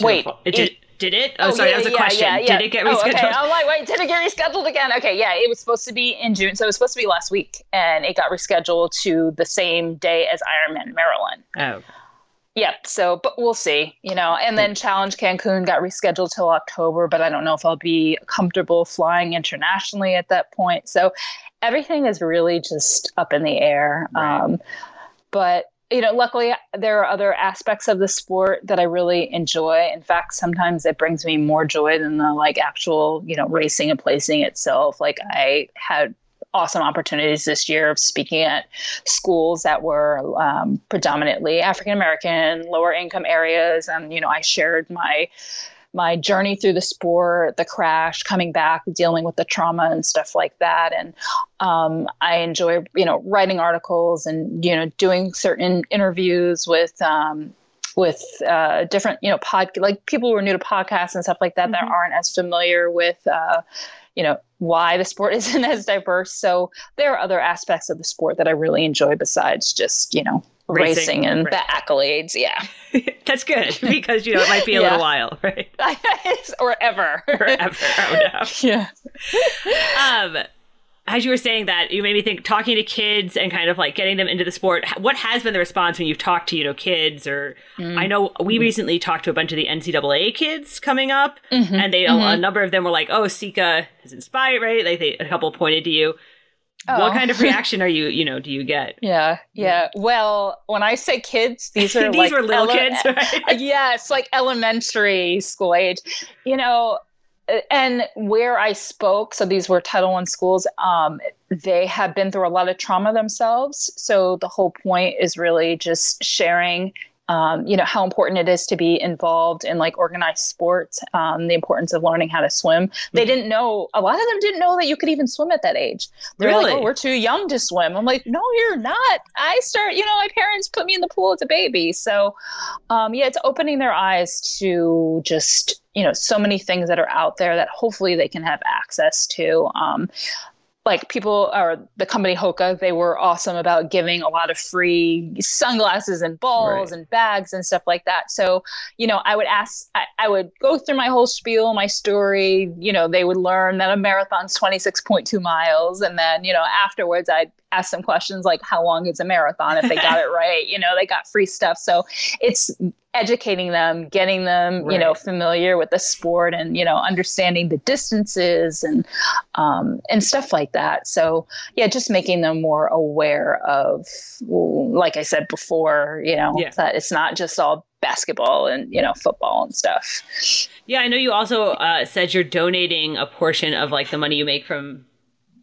Wait it did, did it? Oh, oh sorry, yeah, that was a yeah, question. Yeah. Did it get rescheduled? Oh, okay. I'm like, wait, did it get rescheduled again? Okay, yeah, it was supposed to be in June, so it was supposed to be last week, and it got rescheduled to the same day as Ironman Maryland. Oh. Yep. So, but we'll see, you know. And then Challenge Cancun got rescheduled till October, but I don't know if I'll be comfortable flying internationally at that point. So, everything is really just up in the air. Right. Um, but you know, luckily there are other aspects of the sport that I really enjoy. In fact, sometimes it brings me more joy than the like actual, you know, racing and placing itself. Like I had awesome opportunities this year of speaking at schools that were um, predominantly African American, lower income areas, and you know, I shared my my journey through the sport, the crash, coming back, dealing with the trauma and stuff like that. And um, I enjoy, you know, writing articles and you know doing certain interviews with. Um, with uh, different, you know, pod like people who are new to podcasts and stuff like that mm-hmm. that aren't as familiar with, uh, you know, why the sport isn't as diverse. So there are other aspects of the sport that I really enjoy besides just, you know, racing, racing and right. the accolades. Yeah. That's good because, you know, it might be a yeah. little while, right? or ever. Or ever. Oh, no. Yeah. um, as you were saying that, you made me think talking to kids and kind of like getting them into the sport. What has been the response when you've talked to, you know, kids or mm-hmm. I know we mm-hmm. recently talked to a bunch of the NCAA kids coming up mm-hmm. and they, a mm-hmm. number of them were like, oh, Sika is inspired, right? Like they, a couple pointed to you. Oh. What kind of reaction are you, you know, do you get? Yeah, yeah. Well, when I say kids, these are these like were little ele- kids, right? yes, like elementary school age. You know, and where I spoke, so these were Title One schools. Um, they have been through a lot of trauma themselves. So the whole point is really just sharing um, you know how important it is to be involved in like organized sports um, the importance of learning how to swim. They mm-hmm. didn't know a lot of them didn't know that you could even swim at that age. They're really? like oh we're too young to swim. I'm like no you're not. I start you know my parents put me in the pool as a baby. So um, yeah it's opening their eyes to just you know so many things that are out there that hopefully they can have access to. Um, like people or the company Hoka, they were awesome about giving a lot of free sunglasses and balls right. and bags and stuff like that. So, you know, I would ask, I, I, would go through my whole spiel, my story. You know, they would learn that a marathon's 26.2 miles. And then, you know, afterwards, I'd ask them questions like how long is a marathon if they got it right you know they got free stuff so it's educating them getting them right. you know familiar with the sport and you know understanding the distances and um, and stuff like that so yeah just making them more aware of like i said before you know yeah. that it's not just all basketball and you know football and stuff yeah i know you also uh, said you're donating a portion of like the money you make from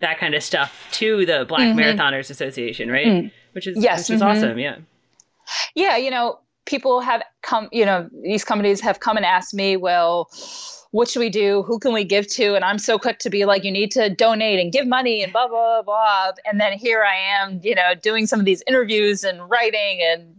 that kind of stuff to the black mm-hmm. marathoners association right mm. which is yes which is mm-hmm. awesome yeah yeah you know people have come, you know, these companies have come and asked me, well, what should we do? Who can we give to? And I'm so quick to be like, you need to donate and give money and blah, blah, blah. And then here I am, you know, doing some of these interviews and writing and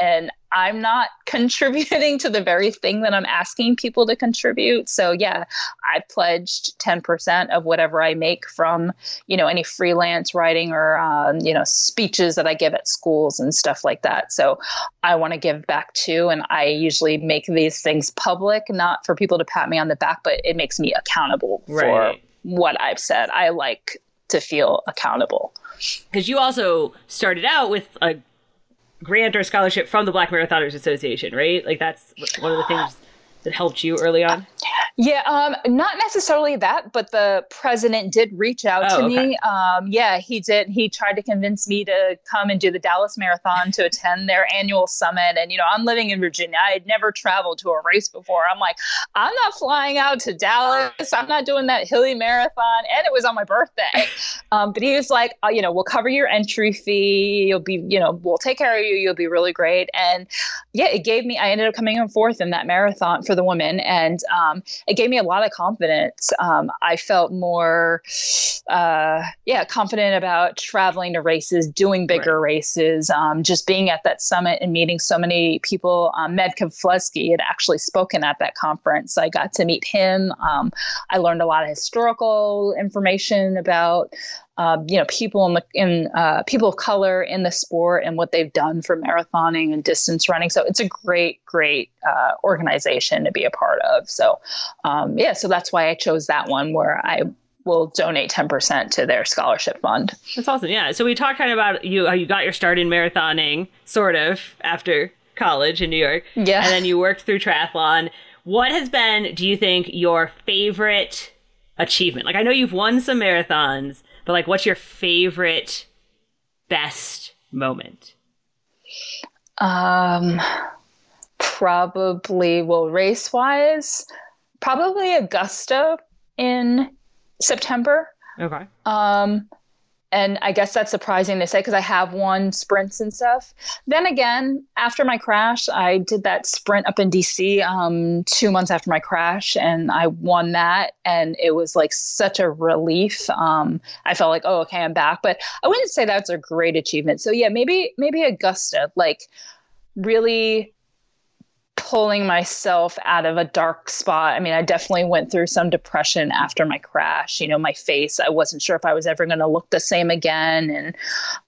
and I'm not contributing to the very thing that I'm asking people to contribute. So yeah, I pledged 10% of whatever I make from, you know, any freelance writing or, um, you know, speeches that I give at schools and stuff like that. So I want to give back too. And I usually make these things public, not for people to pat me on the back, but it makes me accountable right. for what I've said. I like to feel accountable. Because you also started out with a grant or scholarship from the Black Marathoners Association, right? Like that's one of the things that helped you early on? Yeah, um, not necessarily that, but the president did reach out oh, to okay. me. Um, yeah, he did. He tried to convince me to come and do the Dallas Marathon to attend their annual summit. And, you know, I'm living in Virginia. I had never traveled to a race before. I'm like, I'm not flying out to Dallas. I'm not doing that hilly marathon. And it was on my birthday. Um, but he was like, oh, you know, we'll cover your entry fee. You'll be, you know, we'll take care of you. You'll be really great. And yeah, it gave me, I ended up coming in fourth in that marathon for the woman, and um, it gave me a lot of confidence. Um, I felt more, uh, yeah, confident about traveling to races, doing bigger right. races, um, just being at that summit and meeting so many people. Um, Meb Keflezighi had actually spoken at that conference. I got to meet him. Um, I learned a lot of historical information about uh, you know people in the in uh, people of color in the sport and what they've done for marathoning and distance running. So it's a great, great uh, organization to be a part of. So um, yeah, so that's why I chose that one where I will donate 10% to their scholarship fund. That's awesome. Yeah. So we talked kind of about you how you got your start in marathoning sort of after college in New York. Yeah. And then you worked through triathlon. What has been, do you think, your favorite achievement? Like I know you've won some marathons, but like what's your favorite best moment? Um probably well race wise, probably Augusta in September. Okay. Um and I guess that's surprising to say because I have won sprints and stuff. Then again, after my crash, I did that sprint up in DC um, two months after my crash, and I won that, and it was like such a relief. Um, I felt like, oh, okay, I'm back. But I wouldn't say that's a great achievement. So yeah, maybe maybe Augusta, like really pulling myself out of a dark spot. I mean, I definitely went through some depression after my crash. You know, my face, I wasn't sure if I was ever going to look the same again. And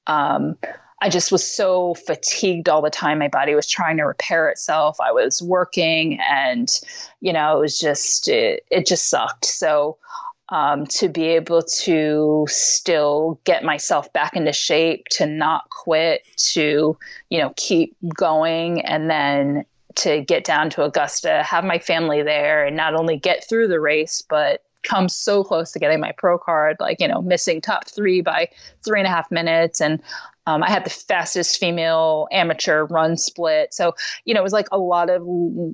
um, I just was so fatigued all the time. My body was trying to repair itself. I was working and, you know, it was just, it, it just sucked. So, um, to be able to still get myself back into shape, to not quit, to, you know, keep going and then to get down to Augusta, have my family there, and not only get through the race, but come so close to getting my pro card, like, you know, missing top three by three and a half minutes. And um, I had the fastest female amateur run split. So, you know, it was like a lot of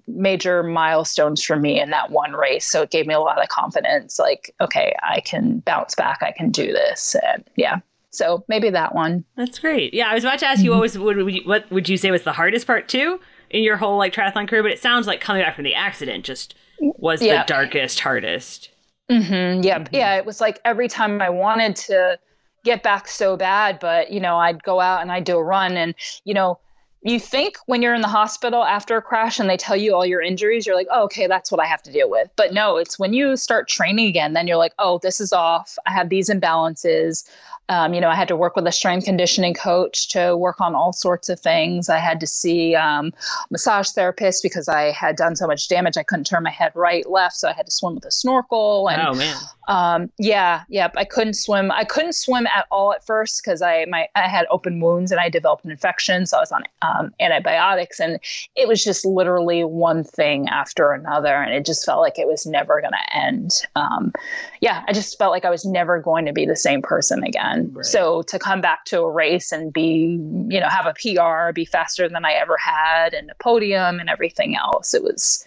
major milestones for me in that one race. So it gave me a lot of confidence like, okay, I can bounce back, I can do this. And yeah. So maybe that one. That's great. Yeah, I was about to ask you what was what would you, what would you say was the hardest part too? In your whole like triathlon career, but it sounds like coming back from the accident just was the darkest, hardest. Mm-hmm, yep. Mm-hmm. Yeah. It was like every time I wanted to get back so bad, but you know, I'd go out and I'd do a run and, you know, you think when you're in the hospital after a crash and they tell you all your injuries, you're like, oh, okay, that's what I have to deal with. But no, it's when you start training again, then you're like, oh, this is off. I have these imbalances. Um, you know, I had to work with a strength conditioning coach to work on all sorts of things. I had to see um, massage therapist because I had done so much damage I couldn't turn my head right, left, so I had to swim with a snorkel. And, oh man! Um, yeah, yep. I couldn't swim. I couldn't swim at all at first because I my I had open wounds and I developed an infection, so I was on um, antibiotics, and it was just literally one thing after another, and it just felt like it was never going to end. Um, yeah, I just felt like I was never going to be the same person again. Right. So to come back to a race and be, you know, have a PR, be faster than I ever had, and a podium and everything else, it was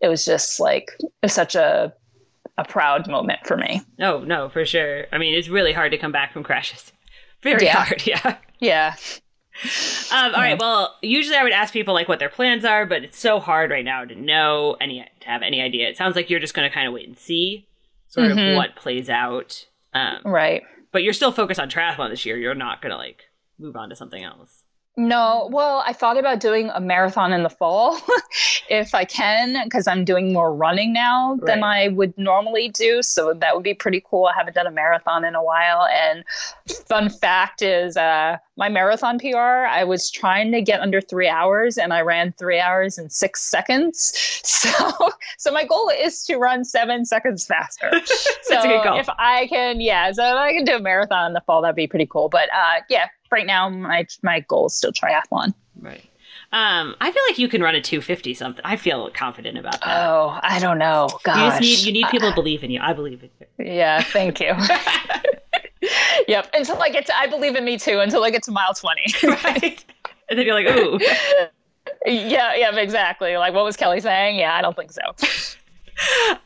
it was just like was such a a proud moment for me. No, no, for sure. I mean, it's really hard to come back from crashes. Very yeah. hard, yeah. Yeah. Um, all right. Well, usually I would ask people like what their plans are, but it's so hard right now to know any to have any idea. It sounds like you're just going to kind of wait and see sort mm-hmm. of what plays out. Um, right. But you're still focused on triathlon this year. You're not to like move on to something else. No, well, I thought about doing a marathon in the fall if I can, because I'm doing more running now right. than I would normally do. So that would be pretty cool. I haven't done a marathon in a while. And fun fact is, uh, my marathon PR, I was trying to get under three hours and I ran three hours and six seconds. So, so my goal is to run seven seconds faster. so it's a good goal if I can, yeah, so if I can do a marathon in the fall, that'd be pretty cool. But uh, yeah, right now my my goal is still triathlon. Right. Um, I feel like you can run a 250 something. I feel confident about that. Oh, I don't know. Gosh. You just need you need people uh, to believe in you. I believe in you. Yeah, thank you. yep. Until I get to I believe in me too until I get to mile 20. right. And then you're like, ooh. yeah, yeah, exactly. Like what was Kelly saying? Yeah, I don't think so.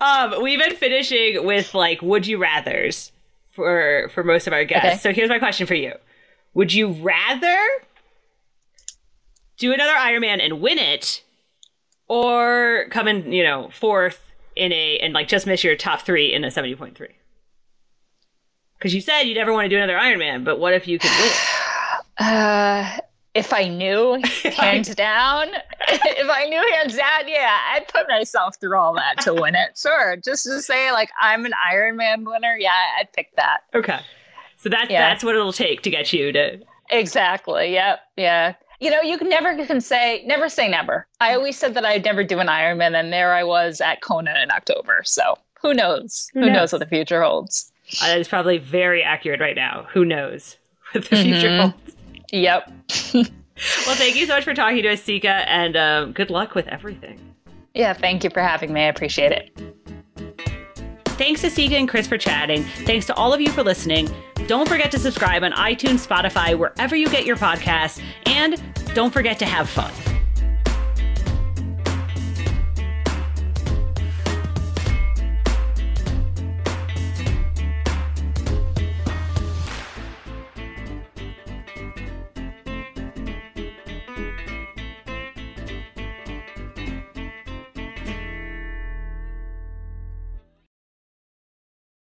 um, we've been finishing with like would you rather's for for most of our guests. Okay. So here's my question for you. Would you rather do another Ironman and win it, or come in, you know, fourth in a and like just miss your top three in a seventy point three? Because you said you'd never want to do another Ironman, but what if you could win it? Uh, if I knew, hands down, if I knew hands down, yeah, I'd put myself through all that to win it. Sure, just to say like I'm an Ironman winner, yeah, I'd pick that. Okay. So that's yeah. that's what it'll take to get you to Exactly. Yep. Yeah. You know, you can never can say never say never. I always said that I'd never do an Ironman, and there I was at Kona in October. So who knows? Who, who knows? knows what the future holds? Uh, that is probably very accurate right now. Who knows what the mm-hmm. future holds? Yep. well, thank you so much for talking to us, Sika, and um, good luck with everything. Yeah, thank you for having me. I appreciate it. Thanks to Sika and Chris for chatting. Thanks to all of you for listening. Don't forget to subscribe on iTunes, Spotify, wherever you get your podcasts, and don't forget to have fun.